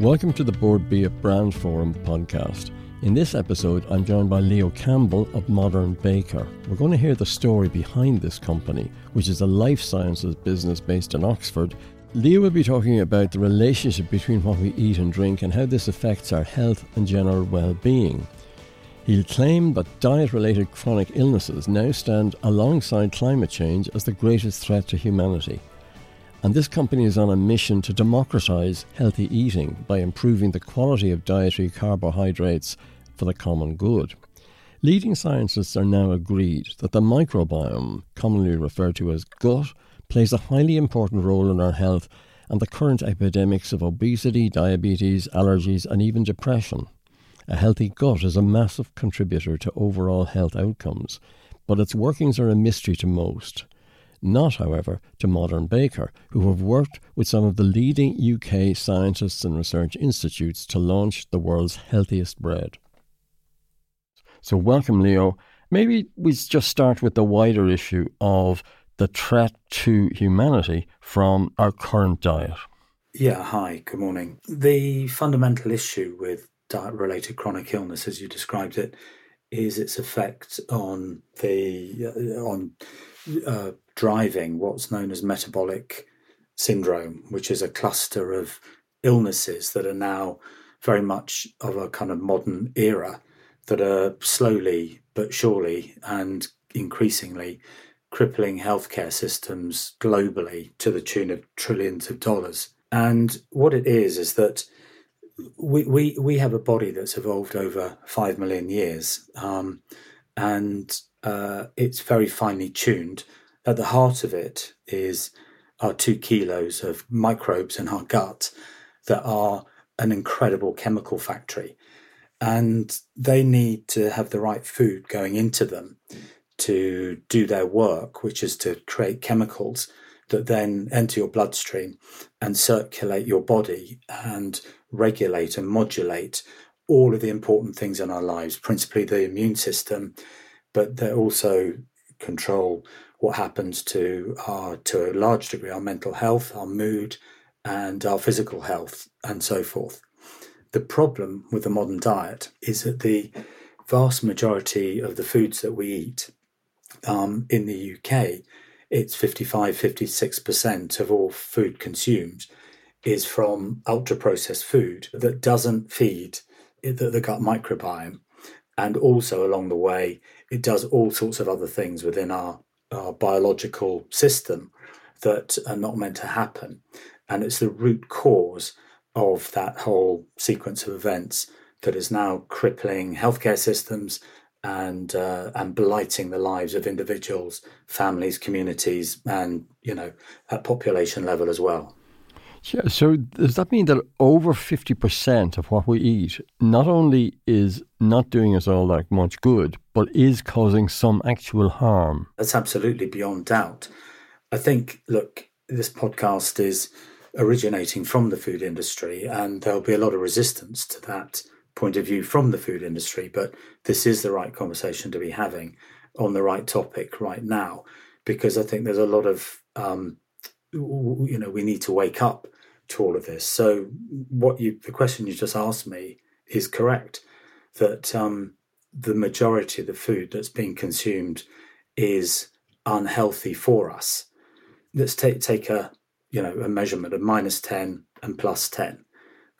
Welcome to the Bord Bia Brand Forum podcast. In this episode, I'm joined by Leo Campbell of Modern Baker. We're going to hear the story behind this company, which is a life sciences business based in Oxford. Leo will be talking about the relationship between what we eat and drink and how this affects our health and general well being. He'll claim that diet related chronic illnesses now stand alongside climate change as the greatest threat to humanity. And this company is on a mission to democratize healthy eating by improving the quality of dietary carbohydrates for the common good. Leading scientists are now agreed that the microbiome, commonly referred to as gut, plays a highly important role in our health and the current epidemics of obesity, diabetes, allergies, and even depression. A healthy gut is a massive contributor to overall health outcomes, but its workings are a mystery to most not, however, to Modern Baker, who have worked with some of the leading UK scientists and research institutes to launch the world's healthiest bread. So, welcome, Leo. Maybe we just start with the wider issue of the threat to humanity from our current diet. Yeah, hi, good morning. The fundamental issue with diet related chronic illness, as you described it, is its effect on the uh, on uh, driving what's known as metabolic syndrome, which is a cluster of illnesses that are now very much of a kind of modern era that are slowly but surely and increasingly crippling healthcare systems globally to the tune of trillions of dollars. And what it is is that we we, we have a body that's evolved over five million years, um, and uh, it's very finely tuned at the heart of it is our two kilos of microbes in our gut that are an incredible chemical factory. And they need to have the right food going into them to do their work, which is to create chemicals that then enter your bloodstream and circulate your body and regulate and modulate all of the important things in our lives, principally the immune system, but they also control what happens to our, to a large degree, our mental health, our mood, and our physical health, and so forth. The problem with the modern diet is that the vast majority of the foods that we eat um, in the UK, it's 55, 56% of all food consumed is from ultra processed food that doesn't feed the, the gut microbiome. And also along the way, it does all sorts of other things within our our biological system that are not meant to happen. And it's the root cause of that whole sequence of events that is now crippling healthcare systems and uh, and blighting the lives of individuals, families, communities, and you know at population level as well. Yeah, so does that mean that over 50% of what we eat not only is not doing us all that much good, but is causing some actual harm? That's absolutely beyond doubt. I think, look, this podcast is originating from the food industry, and there'll be a lot of resistance to that point of view from the food industry, but this is the right conversation to be having on the right topic right now, because I think there's a lot of um, you know we need to wake up to all of this. So what you the question you just asked me is correct that um, the majority of the food that's being consumed is unhealthy for us. Let's take take a you know a measurement of minus 10 and plus 10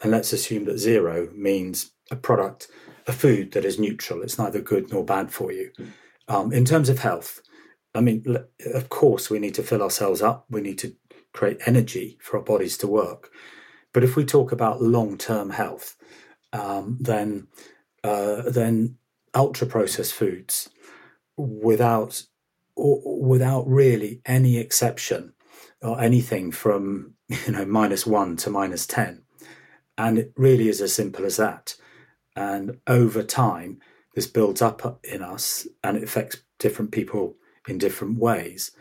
and let's assume that zero means a product a food that is neutral. It's neither good nor bad for you. Um, in terms of health I mean, of course, we need to fill ourselves up. We need to create energy for our bodies to work. But if we talk about long-term health, um, then uh, then ultra processed foods, without without really any exception or anything from you know minus one to minus ten, and it really is as simple as that. And over time, this builds up in us, and it affects different people in different ways.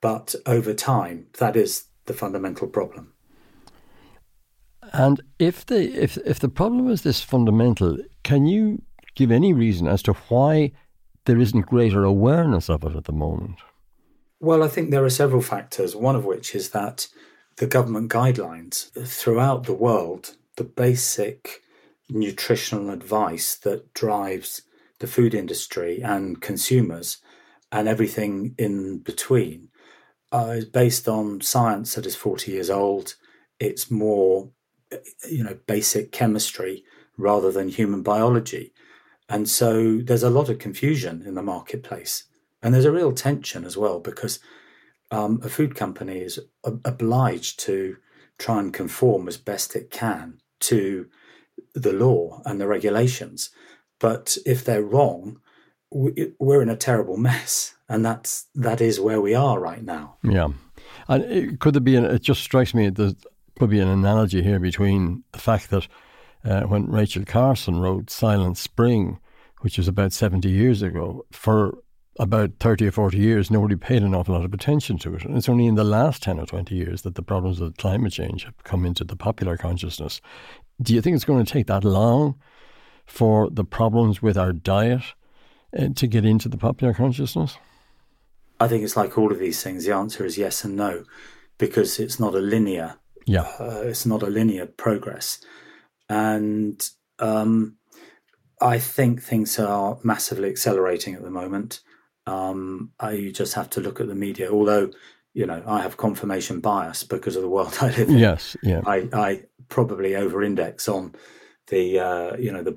But over time, that is the fundamental problem. And if the if if the problem is this fundamental, can you give any reason as to why there isn't greater awareness of it at the moment? Well, I think there are several factors. One of which is that the government guidelines throughout the world the basic nutritional advice that drives the food industry and consumers and everything in between uh, is based on science that is 40 years old. It's more, you know, basic chemistry rather than human biology. And so there's a lot of confusion in the marketplace. And there's a real tension as well because um, a food company is obliged to try and conform as best it can to the law and the regulations. But if they're wrong, we're in a terrible mess, and that's that is where we are right now. Yeah, and it, could there be? An, it just strikes me there could be an analogy here between the fact that uh, when Rachel Carson wrote Silent Spring, which was about seventy years ago, for about 30 or 40 years, nobody paid an awful lot of attention to it. And it's only in the last 10 or 20 years that the problems of climate change have come into the popular consciousness. Do you think it's going to take that long for the problems with our diet to get into the popular consciousness? I think it's like all of these things. The answer is yes and no, because it's not a linear. Yeah, uh, it's not a linear progress, and um, I think things are massively accelerating at the moment. Um, I, you just have to look at the media. Although, you know, I have confirmation bias because of the world I live in. Yes, yeah. I, I probably over-index on the uh, you know the,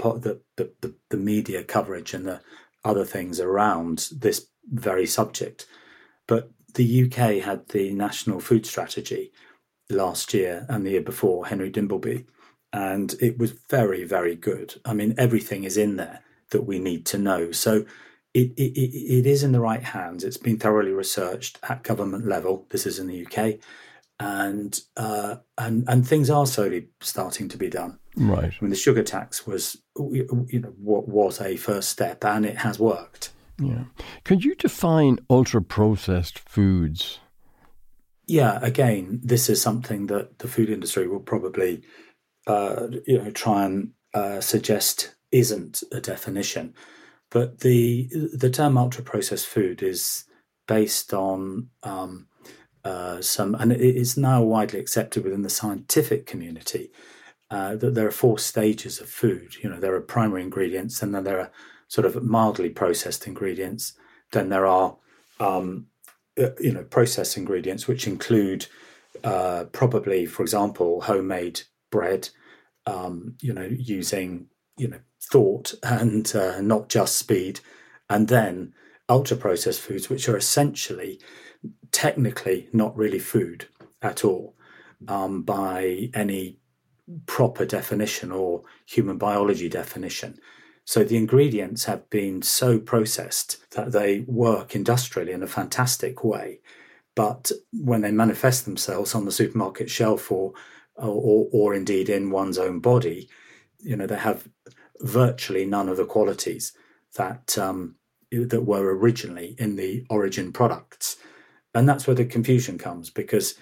the the the media coverage and the other things around this very subject. But the UK had the National Food Strategy last year and the year before, Henry Dimbleby, and it was very, very good. I mean, everything is in there that we need to know. So it, it, it is in the right hands. It's been thoroughly researched at government level. This is in the UK, and uh, and and things are slowly starting to be done. Right. I mean, the sugar tax was, you know, what was a first step, and it has worked. Yeah. Could you define ultra processed foods? Yeah. Again, this is something that the food industry will probably, uh, you know, try and uh, suggest isn't a definition, but the the term ultra processed food is based on um, uh, some, and it is now widely accepted within the scientific community uh, that there are four stages of food. You know, there are primary ingredients, and then there are sort of mildly processed ingredients. Then there are, um, uh, you know, processed ingredients which include uh, probably, for example, homemade bread. Um, you know, using you know thought and uh, not just speed, and then ultra processed foods, which are essentially technically not really food at all um, by any proper definition or human biology definition. So the ingredients have been so processed that they work industrially in a fantastic way. But when they manifest themselves on the supermarket shelf or, or, or indeed in one's own body, you know, they have virtually none of the qualities that um, that were originally in the origin products, and that's where the confusion comes because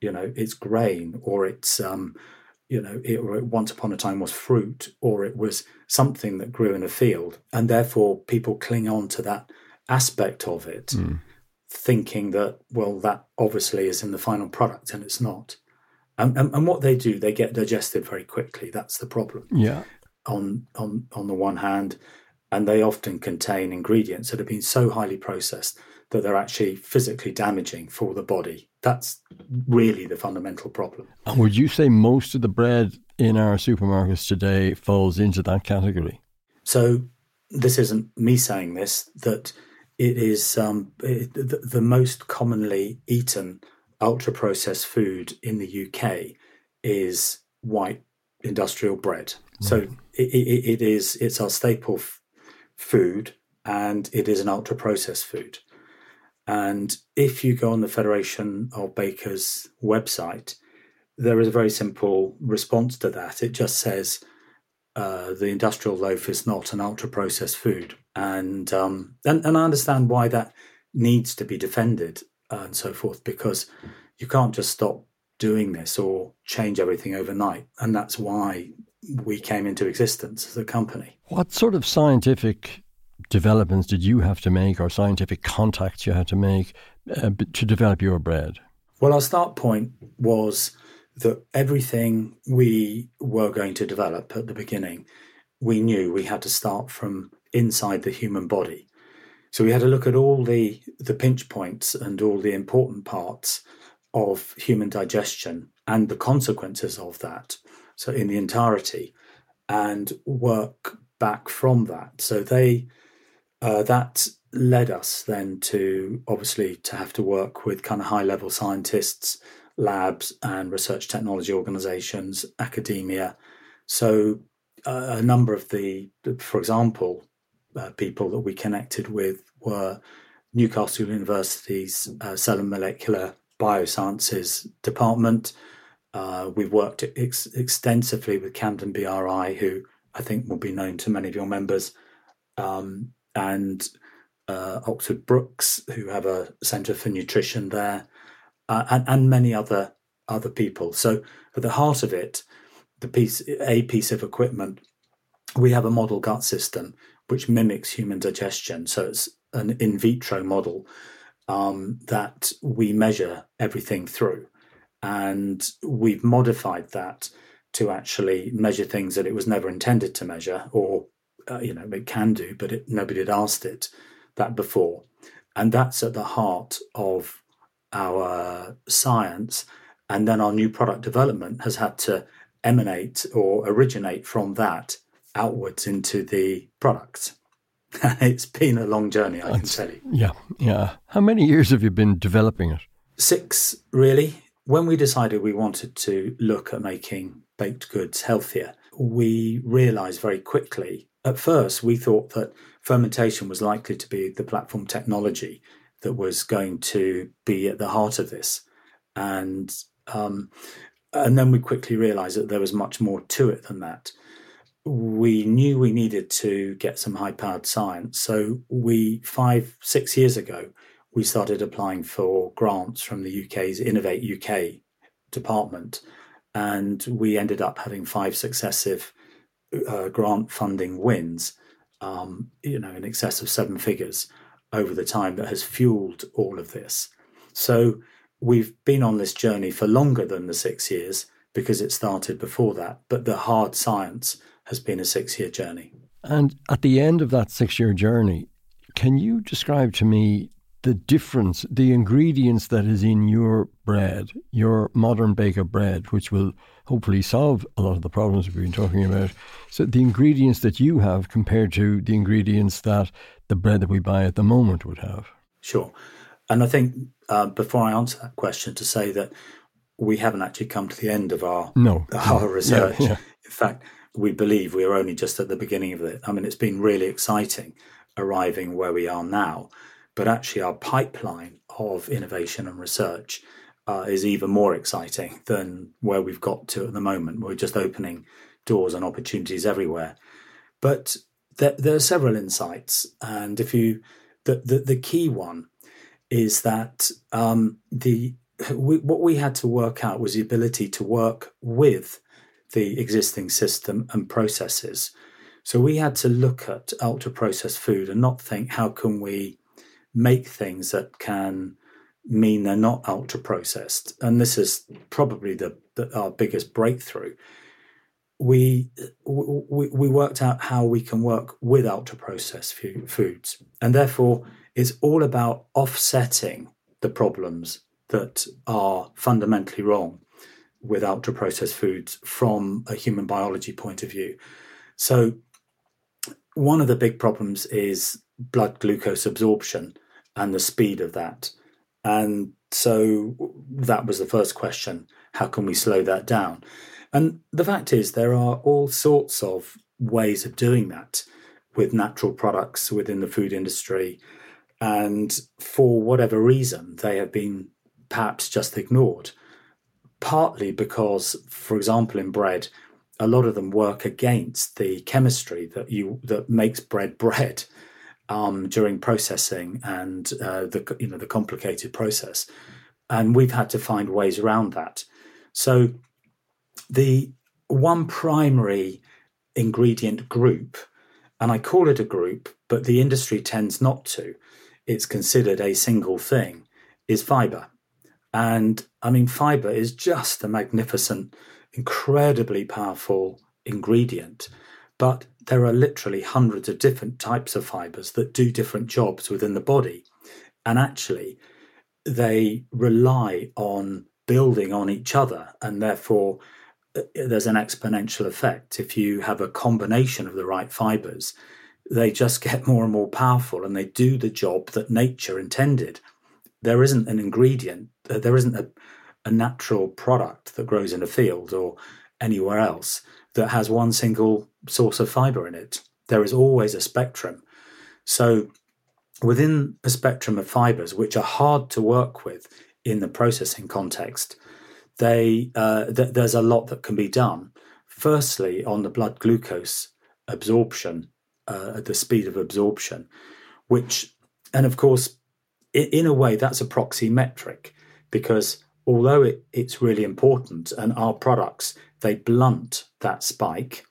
you know it's grain or it's um, you know, it, or it once upon a time was fruit, or it was something that grew in a field, and therefore people cling on to that aspect of it, mm. thinking that well, that obviously is in the final product, and it's not. And, and, and what they do, they get digested very quickly. That's the problem. Yeah. On on on the one hand, and they often contain ingredients that have been so highly processed that they're actually physically damaging for the body. That's really the fundamental problem. And would you say most of the bread in our supermarkets today falls into that category? So, this isn't me saying this, that it is um, it, the, the, most commonly eaten ultra processed food in the UK is white industrial bread. Right. So, it, it, it is it's our staple f- food and it is an ultra processed food. And if you go on the Federation of Bakers website, there is a very simple response to that. It just says uh, the industrial loaf is not an ultra processed food, and, um, and and I understand why that needs to be defended and so forth because you can't just stop doing this or change everything overnight, and that's why we came into existence as a company. What sort of scientific developments did you have to make or scientific contacts you had to make uh, to develop your bread? Well, our start point was that everything we were going to develop at the beginning, we knew we had to start from inside the human body. So we had to look at all the, the pinch points and all the important parts of human digestion and the consequences of that. So in the entirety, and work back from that. So they uh, that led us then to obviously to have to work with kind of high level scientists, labs, and research technology organizations, academia. So uh, a number of the, for example, uh, people that we connected with were Newcastle University's uh, Cell and Molecular Biosciences Department. Uh, we've worked ex- extensively with Campden BRI, who I think will be known to many of your members, um, and uh, Oxford Brookes, who have a centre for nutrition there, uh, and, and many other other people. So at the heart of it, the piece a piece of equipment, we have a model gut system which mimics human digestion. So it's an in vitro model um, that we measure everything through, and we've modified that to actually measure things that it was never intended to measure, or uh, you know it can do, but it, nobody had asked it that before, and that's at the heart of our science. And then our new product development has had to emanate or originate from that outwards into the products. it's been a long journey, I That's, can tell you. Yeah, yeah. How many years have you been developing it? Six, really. When we decided we wanted to look at making baked goods healthier, we realized very quickly. At first, we thought that fermentation was likely to be the platform technology that was going to be at the heart of this. And um, and then we quickly realized that there was much more to it than that. We knew we needed to get some high powered science. So we, five, six years ago, we started applying for grants from the UK's Innovate UK department. And we ended up having five successive uh, grant funding wins, um, you know, in excess of seven figures over the time that has fueled all of this. So we've been on this journey for longer than the six years because it started before that. But the hard science has been a six year journey. And at the end of that six year journey, can you describe to me the difference, the ingredients that is in your bread, your modern baker bread, which will hopefully solve a lot of the problems we've been talking about. So, the ingredients that you have compared to the ingredients that the bread that we buy at the moment would have? Sure. And I think uh, before I answer that question, to say that we haven't actually come to the end of our no our research. Yeah, yeah. In fact, we believe we're only just at the beginning of it. I mean, it's been really exciting arriving where we are now, but actually, our pipeline of innovation and research uh, is even more exciting than where we've got to at the moment. We're just opening doors and opportunities everywhere. But there, there are several insights, and if you the, the, the key one is that um, the we, what we had to work out was the ability to work with the existing system and processes. So we had to look at ultra processed food and not think how can we make things that can mean they're not ultra processed. And this is probably the, the our biggest breakthrough. We, we we worked out how we can work with ultra processed foods, and therefore it's all about offsetting the problems that are fundamentally wrong with ultra processed foods from a human biology point of view. So, one of the big problems is blood glucose absorption and the speed of that. And so, that was the first question how can we slow that down? And the fact is, there are all sorts of ways of doing that with natural products within the food industry and for whatever reason, they have been perhaps just ignored. Partly because, for example, in bread, a lot of them work against the chemistry that you that makes bread bread um, during processing and uh, the you know the complicated process, and we've had to find ways around that. So, the one primary ingredient group, and I call it a group, but the industry tends not to, it's considered a single thing is fiber. And I mean, fiber is just a magnificent, incredibly powerful ingredient. But there are literally hundreds of different types of fibers that do different jobs within the body. And actually, they rely on building on each other. And therefore, uh, there's an exponential effect. If you have a combination of the right fibers, they just get more and more powerful and they do the job that nature intended. There isn't an ingredient, uh, there isn't a, a natural product that grows in a field or anywhere else that has one single source of fiber in it. There is always a spectrum. So, within a spectrum of fibers, which are hard to work with in the processing context, they uh, th- there's a lot that can be done. Firstly, on the blood glucose absorption, uh, the speed of absorption, which, and of course, in a way, that's a proxy metric because although it, it's really important and our products they blunt that spike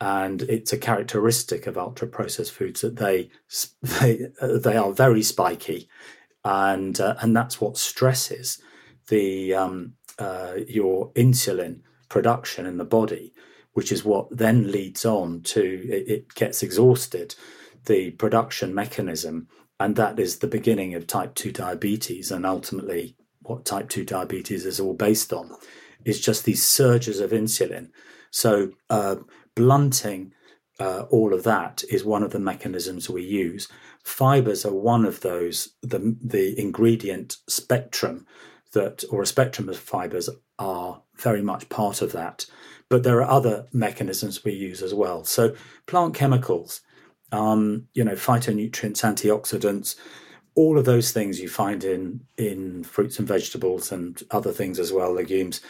and it's a characteristic of ultra processed foods that they they they are very spiky and uh, and that's what stresses the um, uh, your insulin production in the body which is what then leads on to it, it gets exhausted the production mechanism and that is the beginning of type 2 diabetes and ultimately what type 2 diabetes is all based on is just these surges of insulin. So, uh, blunting uh, all of that is one of the mechanisms we use. Fibers are one of those, the, the ingredient spectrum that, or a spectrum of fibers, are very much part of that. But there are other mechanisms we use as well. So, plant chemicals, um, you know, phytonutrients, antioxidants, all of those things you find in in fruits and vegetables and other things as well, legumes,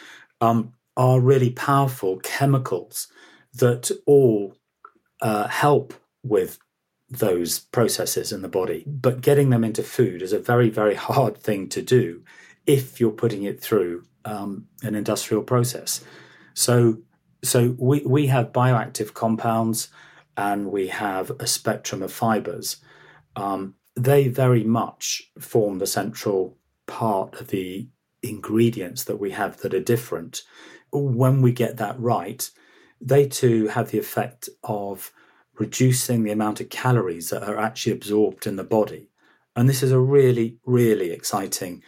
um, are really powerful chemicals that all uh, help with those processes in the body. But getting them into food is a very, very hard thing to do if you're putting it through um, an industrial process. So, so we, we have bioactive compounds and we have a spectrum of fibers. Um, they very much form the central part of the ingredients that we have that are different, when we get that right, they too have the effect of reducing the amount of calories that are actually absorbed in the body. And this is a really, really exciting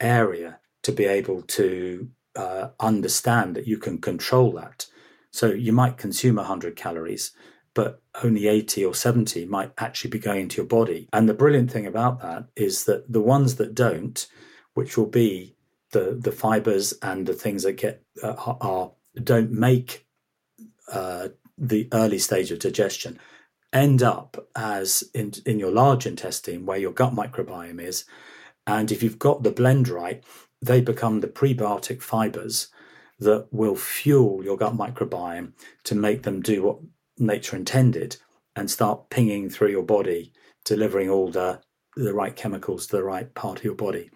area to be able to uh, understand that you can control that. So you might consume 100 calories, but only 80 or 70 might actually be going to your body. And the brilliant thing about that is that the ones that don't, which will be the the fibers and the things that get uh, are don't make uh, the early stage of digestion end up as in in your large intestine where your gut microbiome is. And if you've got the blend right they become the prebiotic fibers that will fuel your gut microbiome to make them do what nature intended and start pinging through your body delivering all the the right chemicals to the right part of your body.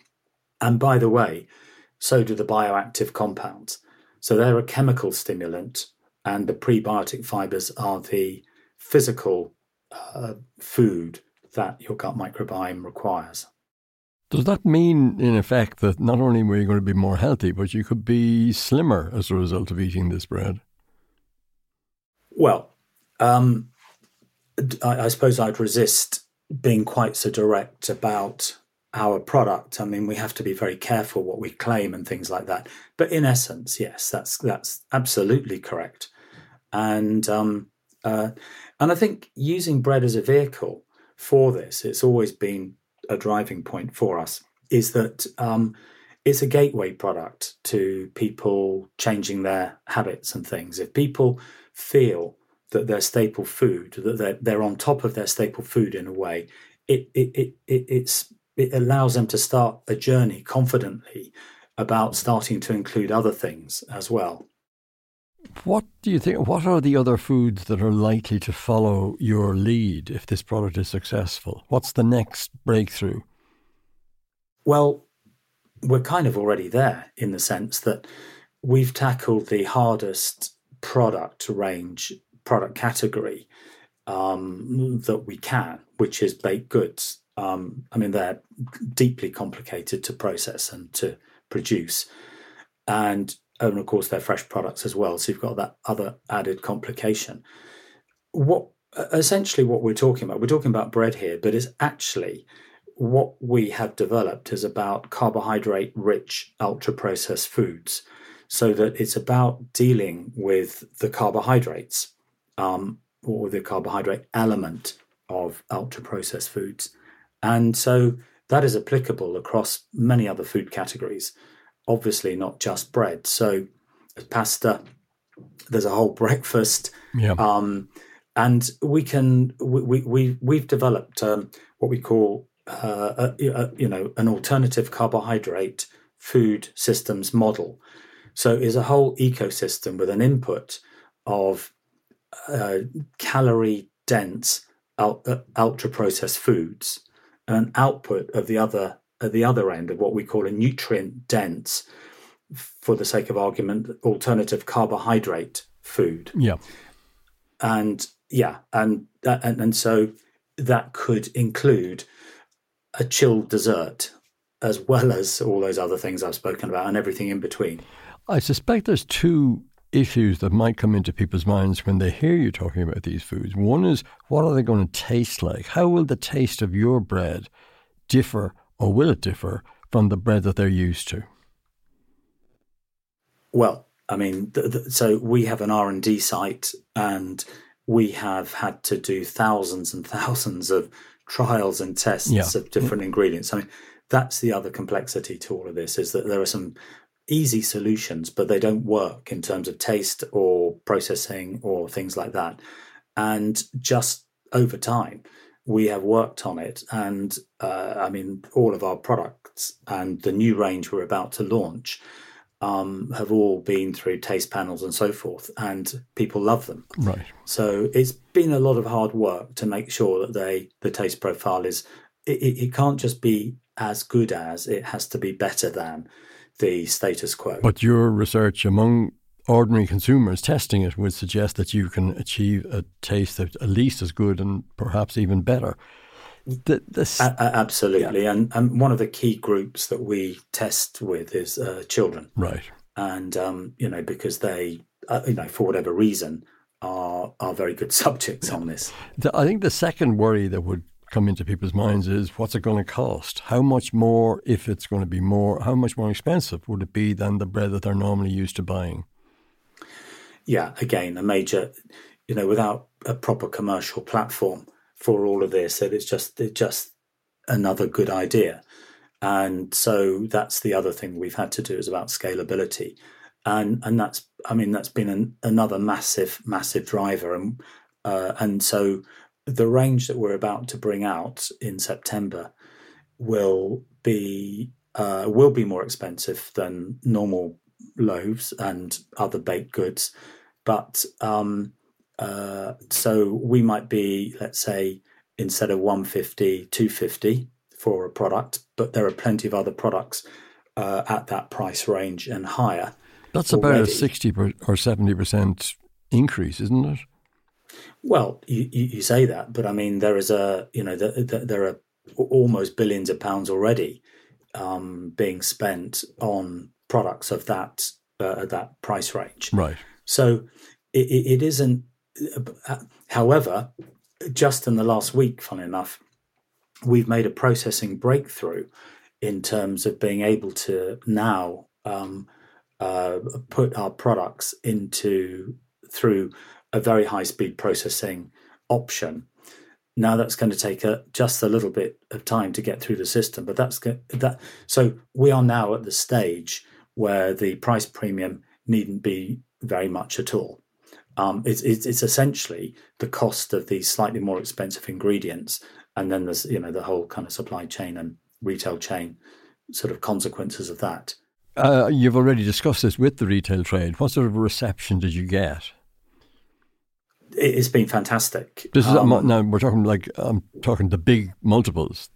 And by the way so do the bioactive compounds. So they're a chemical stimulant, and the prebiotic fibers are the physical uh, food that your gut microbiome requires. Does that mean, in effect, that not only were you going to be more healthy, but you could be slimmer as a result of eating this bread? Well, um, I, I suppose I'd resist being quite so direct about our product. I mean, we have to be very careful what we claim and things like that. But in essence, yes, that's that's absolutely correct. And um, uh, and I think using bread as a vehicle for this, it's always been a driving point for us. Is that um, it's a gateway product to people changing their habits and things. If people feel that their staple food, that they're, they're on top of their staple food in a way, it, it, it, it it's it allows them to start a journey confidently about starting to include other things as well. What do you think? What are the other foods that are likely to follow your lead if this product is successful? What's the next breakthrough? Well, we're kind of already there in the sense that we've tackled the hardest product range, product category um, that we can, which is baked goods. Um, I mean, they're deeply complicated to process and to produce, and and of course they're fresh products as well. So you've got that other added complication. What essentially what we're talking about? We're talking about bread here, but it's actually what we have developed is about carbohydrate rich ultra processed foods so that it's about dealing with the carbohydrates um, or the carbohydrate element of ultra processed foods and so that is applicable across many other food categories obviously not just bread so pasta there's a whole breakfast yeah. um, and we can we, we we've developed um, what we call uh, a, a, you know an alternative carbohydrate food systems model. So is a whole ecosystem with an input of uh, calorie dense uh, ultra processed foods an output of the other at the other end of what we call a nutrient dense for the sake of argument alternative carbohydrate food yeah and yeah and and, and so that could include a chilled dessert as well as all those other things I've spoken about and everything in between. I suspect there's two issues that might come into people's minds when they hear you talking about these foods. One is what are they going to taste like? How will the taste of your bread differ or will it differ from the bread that they're used to? Well, I mean, so we have an R and D site, and we have had to do thousands and thousands of trials and tests yeah. of different ingredients. I mean, that's the other complexity to all of this is that there are some easy solutions, but they don't work in terms of taste or processing or things like that. And just over time, we have worked on it. And uh, I mean, all of our products and the new range we're about to launch um, have all been through taste panels and so forth, and people love them. Right. So it's been a lot of hard work to make sure that they the taste profile is it, it can't just be as good as it has to be better than the status quo. But your research among ordinary consumers testing it would suggest that you can achieve a taste that's at least as good and perhaps even better. The, a- absolutely, yeah. and, and one of the key groups that we test with is uh, children, right? And um, you know because they, uh, you know, for whatever reason, are are very good subjects on this. The, I think the second worry that would come into people's minds is what's it going to cost? How much more, if it's going to be more, how much more expensive would it be than the bread that they're normally used to buying? Yeah, again, a major, you know, without a proper commercial platform for all of this. That it's just it's just another good idea. And so that's the other thing we've had to do is about scalability. And and that's I mean that's been an, another massive massive driver and uh, and so the range that we're about to bring out in September will be uh, will be more expensive than normal loaves and other baked goods, but um, uh, so we might be, let's say, instead of 150, 250 for a product, but there are plenty of other products uh, at that price range and higher. That's already. about a 60 or 70% increase, isn't it? Well, you, you, say that, but I mean, there is a, you know, the, the, there are almost billions of pounds already um, being spent on products of that uh, that price range. Right. So it, it isn't However, just in the last week, fun enough, we've made a processing breakthrough in terms of being able to now um, uh, put our products into through a very high speed processing option. Now that's going to take a, just a little bit of time to get through the system, but that's that. So we are now at the stage where the price premium needn't be very much at all. Um, it's, it's, it's essentially the cost of these slightly more expensive ingredients, and then there's you know the whole kind of supply chain and retail chain sort of consequences of that. Uh, you've already discussed this with the retail trade. What sort of reception did you get? It's been fantastic. This is um, now we're talking like I'm talking the big multiples.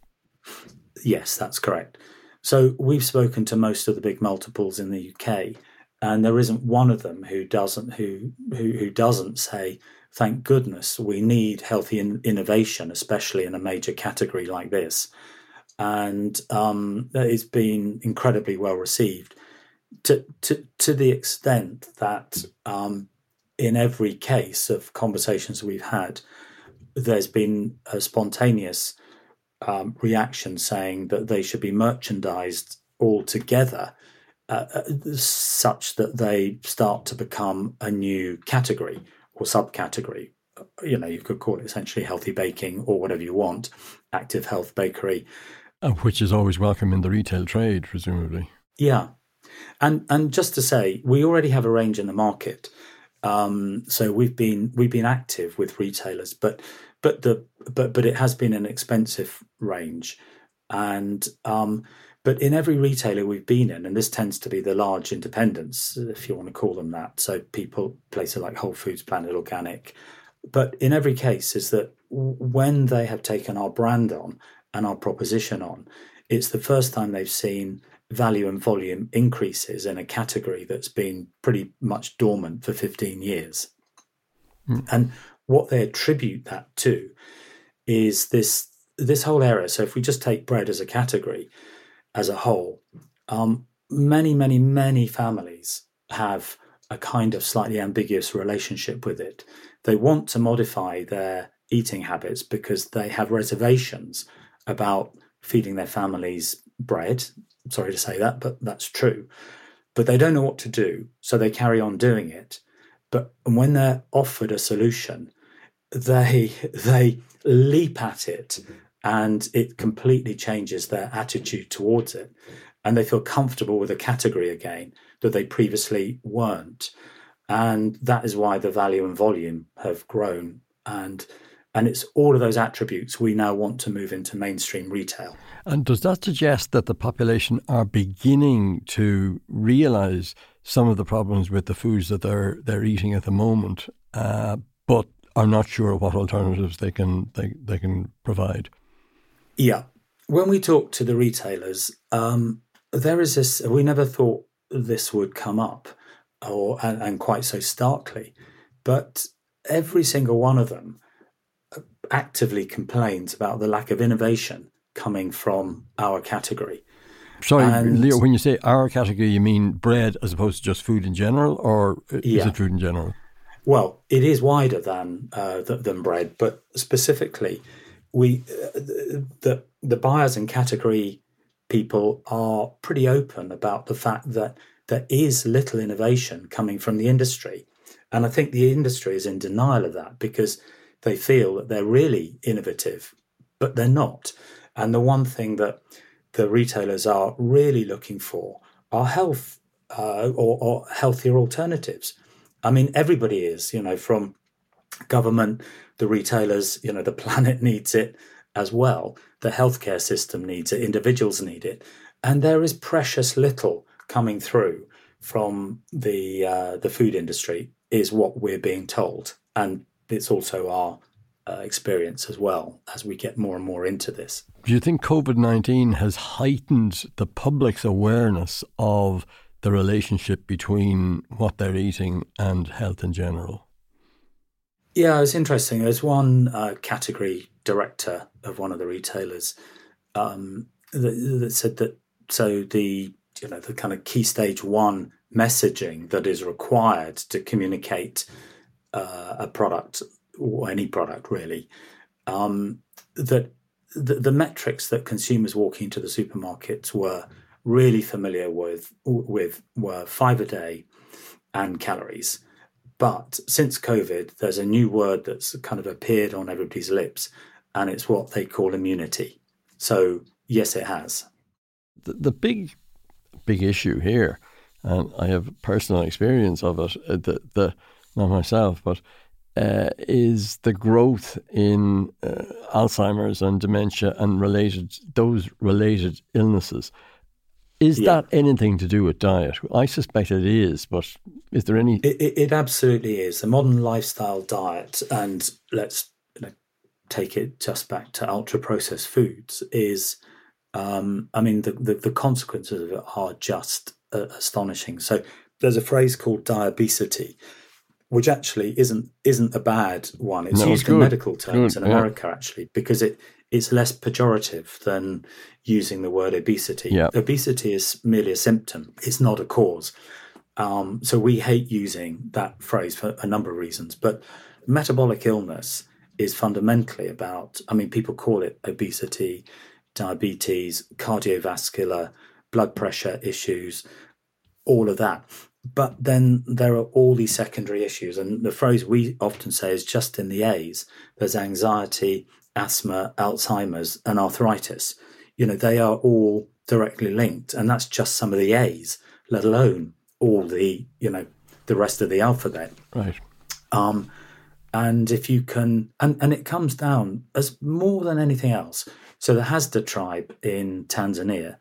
Yes, that's correct. So we've spoken to most of the big multiples in the UK, and there isn't one of them who doesn't who who, who doesn't say thank goodness we need healthy in, innovation especially in a major category like this and um, it's been incredibly well received to to to the extent that um, in every case of conversations we've had, there's been a spontaneous um, reaction saying that they should be merchandised all together, uh, uh, such that they start to become a new category or subcategory. You know, you could call it essentially healthy baking or whatever you want, active health bakery, which is always welcome in the retail trade, presumably. Yeah, and and just to say, we already have a range in the market. Um, so we've been we've been active with retailers, but but the but but it has been an expensive range, and um, but in every retailer we've been in, and this tends to be the large independents, if you want to call them that. So people places like Whole Foods, Planet Organic, but in every case is that when they have taken our brand on and our proposition on, it's the first time they've seen value and volume increases in a category that's been pretty much dormant for 15 years. Mm. And what they attribute that to is this this whole area. So if we just take bread as a category as a whole, um, many, many, many families have a kind of slightly ambiguous relationship with it. They want to modify their eating habits because they have reservations about feeding their families bread sorry to say that, but that's true. But they don't know what to do, so they carry on doing it. But when they're offered a solution, they they leap at it and it completely changes their attitude towards it. And they feel comfortable with a category again that they previously weren't. And that is why the value and volume have grown. And and it's all of those attributes we now want to move into mainstream retail. And does that suggest that the population are beginning to realise some of the problems with the foods that they're they're eating at the moment, uh, but are not sure what alternatives they can they, they can provide? Yeah, when we talk to the retailers, um, there is this. We never thought this would come up, or and, and quite so starkly, but every single one of them actively complains about the lack of innovation coming from our category. Sorry, and, Leo, when you say our category, you mean bread as opposed to just food in general, or is yeah. it food in general? Well, it is wider than uh, than bread, but specifically, we uh, the the buyers and category people are pretty open about the fact that there is little innovation coming from the industry, and I think the industry is in denial of that because they feel that they're really innovative, but they're not. And the one thing that the retailers are really looking for are health uh, or, or healthier alternatives. I mean, everybody is, you know, from government, the retailers, you know, the planet needs it as well. The healthcare system needs it, individuals need it. And there is precious little coming through from the uh, the food industry, is what we're being told. And it's also our uh, experience as well as we get more and more into this. Do you think COVID 19 has heightened the public's awareness of the relationship between what they're eating and health in general? Yeah, it's interesting. There's one uh, category director of one of the retailers um, that, that said that so the you know the kind of key stage one messaging that is required to communicate uh, a product or any product really, um, that the, the, metrics that consumers walking into the supermarkets were really familiar with with were five a day and calories. But since COVID, there's a new word that's kind of appeared on everybody's lips, and it's what they call immunity. So yes, it has. The, the big, big issue here, and I have personal experience of it. Uh, the the not myself, but uh, is the growth in uh, Alzheimer's and dementia and related those related illnesses. Is yeah. that anything to do with diet? I suspect it is, but is there any? It, it, it absolutely is. The modern lifestyle diet, and let's you know, take it just back to ultra processed foods, is, um, I mean, the, the, the consequences of it are just uh, astonishing. So there's a phrase called diabesity, which actually isn't isn't a bad one. It's no, used in medical terms good, in America yeah. actually because it it's less pejorative than using the word obesity. Yeah. Obesity is merely a symptom, it's not a cause. Um, so we hate using that phrase for a number of reasons. But metabolic illness is fundamentally about, I mean, people call it obesity, diabetes, cardiovascular, blood pressure issues, all of that. But then there are all these secondary issues. And the phrase we often say is just in the A's there's anxiety, asthma, Alzheimer's, and arthritis. You know, they are all directly linked. And that's just some of the A's, let alone all the, you know, the rest of the alphabet. Right. Um, and if you can, and, and it comes down as more than anything else. So the Hadza tribe in Tanzania,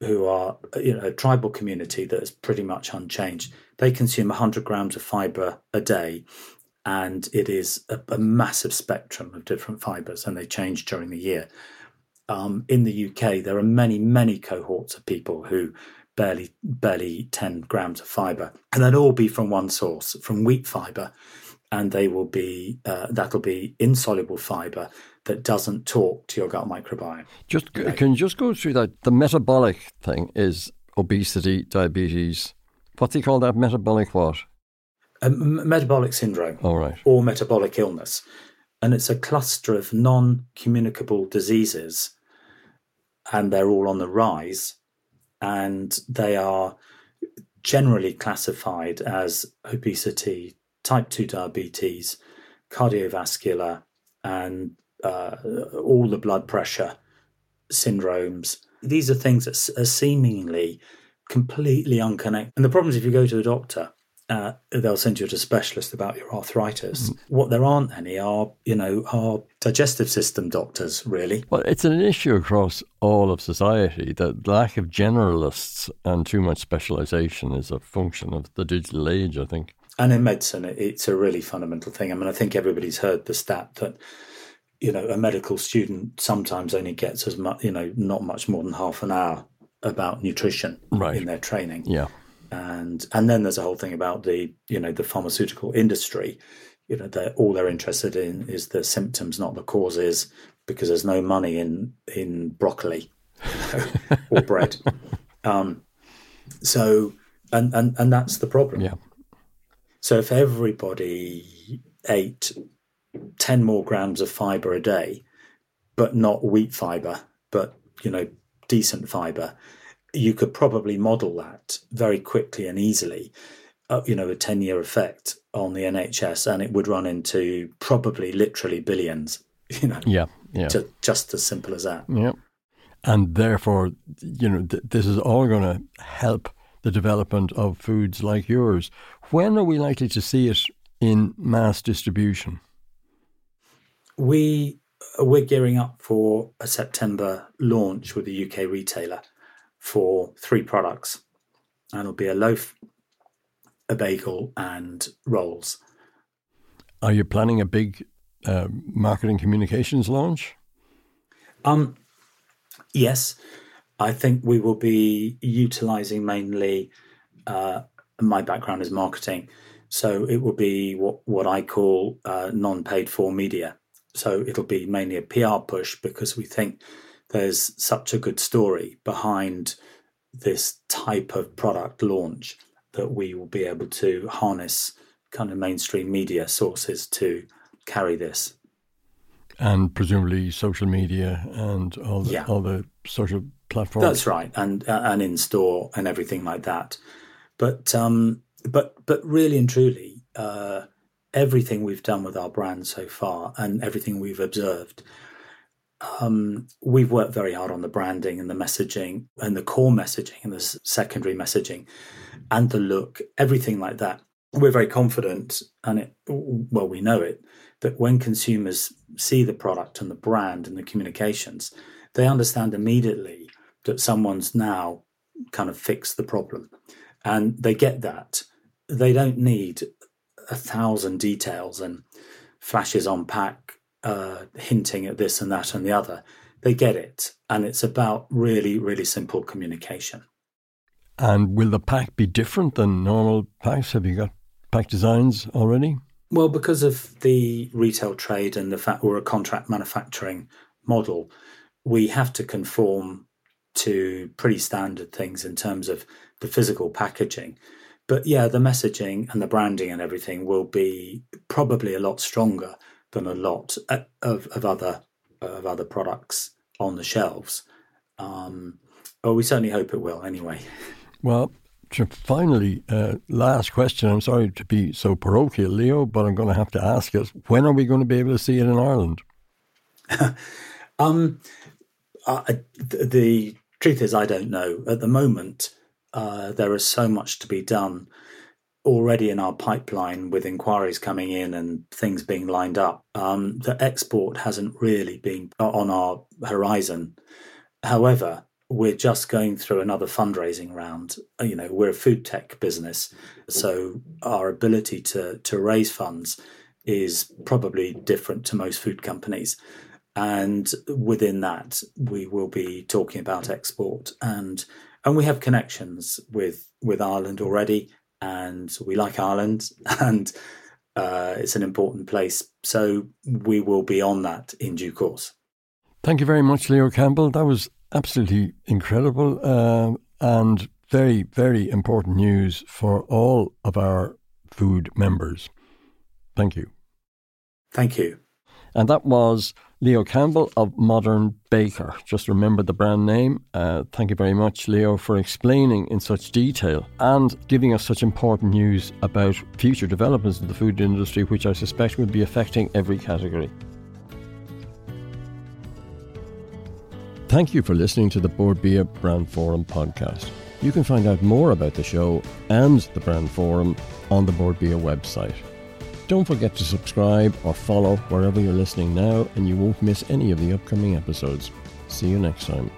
who are you know a tribal community that is pretty much unchanged. They consume 100 grams of fiber a day, and it is a, a massive spectrum of different fibers, and they change during the year. Um, in the UK, there are many, many cohorts of people who barely barely 10 grams of fiber, and they'll all be from one source, from wheat fiber, and they will be uh, that'll be insoluble fiber that doesn't talk to your gut microbiome. Just right. can you just go through that? The metabolic thing is obesity, diabetes. What do you call that? Metabolic what? Um, metabolic syndrome. All right. Or metabolic illness, and it's a cluster of non-communicable diseases, and they're all on the rise, and they are generally classified as obesity, type two diabetes, cardiovascular, and uh, all the blood pressure syndromes. These are things that are seemingly completely unconnected. And the problem is, if you go to a doctor, uh, they'll send you to a specialist about your arthritis. Mm. What there aren't any are, you know, are digestive system doctors, really. Well, it's an issue across all of society. that lack of generalists and too much specialization is a function of the digital age, I think. And in medicine, it's a really fundamental thing. I mean, I think everybody's heard the stat that you know, a medical student sometimes only gets as much, you know, not much more than half an hour about nutrition right. in their training. Yeah. And and then there's a whole thing about the, you know, the pharmaceutical industry. You know, they're, all they're interested in is the symptoms, not the causes, because there's no money in in broccoli or bread. Um, so, and and and that's the problem. Yeah. So if everybody ate 10 more grams of fiber a day, but not wheat fiber, but, you know, decent fiber, you could probably model that very quickly and easily, uh, you know, a 10 year effect on the NHS, and it would run into probably literally billions, you know. Yeah, yeah. Just, just as simple as that. Yeah. And therefore, you know, th- this is all going to help the development of foods like yours. When are we likely to see it in mass distribution? We we're gearing up for a September launch with a UK retailer for three products, and it'll be a loaf, a bagel, and rolls. Are you planning a big uh, marketing communications launch? Um, yes, I think we will be utilizing mainly. Uh, my background is marketing, so it will be what what I call uh, non-paid for media. So it'll be mainly a PR push because we think there's such a good story behind this type of product launch that we will be able to harness kind of mainstream media sources to carry this. And presumably social media and all the, yeah. all the social platforms. That's right, and uh, and in store and everything like that. But um, but but really and truly, uh, everything we've done with our brand so far and everything we've observed, um, we've worked very hard on the branding and the messaging and the core messaging and the secondary messaging and the look, everything like that. We're very confident, and it well, we know it that when consumers see the product and the brand and the communications, they understand immediately that someone's now kind of fixed the problem, and they get that. They don't need a thousand details and flashes on pack uh, hinting at this and that and the other. They get it. And it's about really, really simple communication. And will the pack be different than normal packs? Have you got pack designs already? Well, because of the retail trade and the fact we're a contract manufacturing model, we have to conform to pretty standard things in terms of the physical packaging. But yeah, the messaging and the branding and everything will be probably a lot stronger than a lot uh, of, of other of other products on the shelves. Um, but we certainly hope it will anyway. Well, finally, uh, last question. I'm sorry to be so parochial, Leo, but I'm going to have to ask us: When are we going to be able to see it in Ireland? um, the truth is, I don't know. At the moment, uh, there is so much to be done already in our pipeline with inquiries coming in and things being lined up. Um, the export hasn't really been on our horizon. However, we're just going through another fundraising round. Uh, you know, we're a food tech business, so our ability to to raise funds is probably different to most food companies. And within that, we will be talking about export and and we have connections with with Ireland already, and we like Ireland, and uh, it's an important place. So we will be on that in due course. Thank you very much, Leo Campbell. That was absolutely incredible uh, and very, very important news for all of our food members. Thank you. Thank you. And that was Leo Campbell of Modern Baker. Just remember the brand name. Uh, thank you very much, Leo, for explaining in such detail and giving us such important news about future developments in the food industry, which I suspect will be affecting every category. Thank you for listening to the Bord Bia Brand Forum podcast. You can find out more about the show and the Brand Forum on the Bord Bia website. Don't forget to subscribe or follow wherever you're listening now, and you won't miss any of the upcoming episodes. See you next time.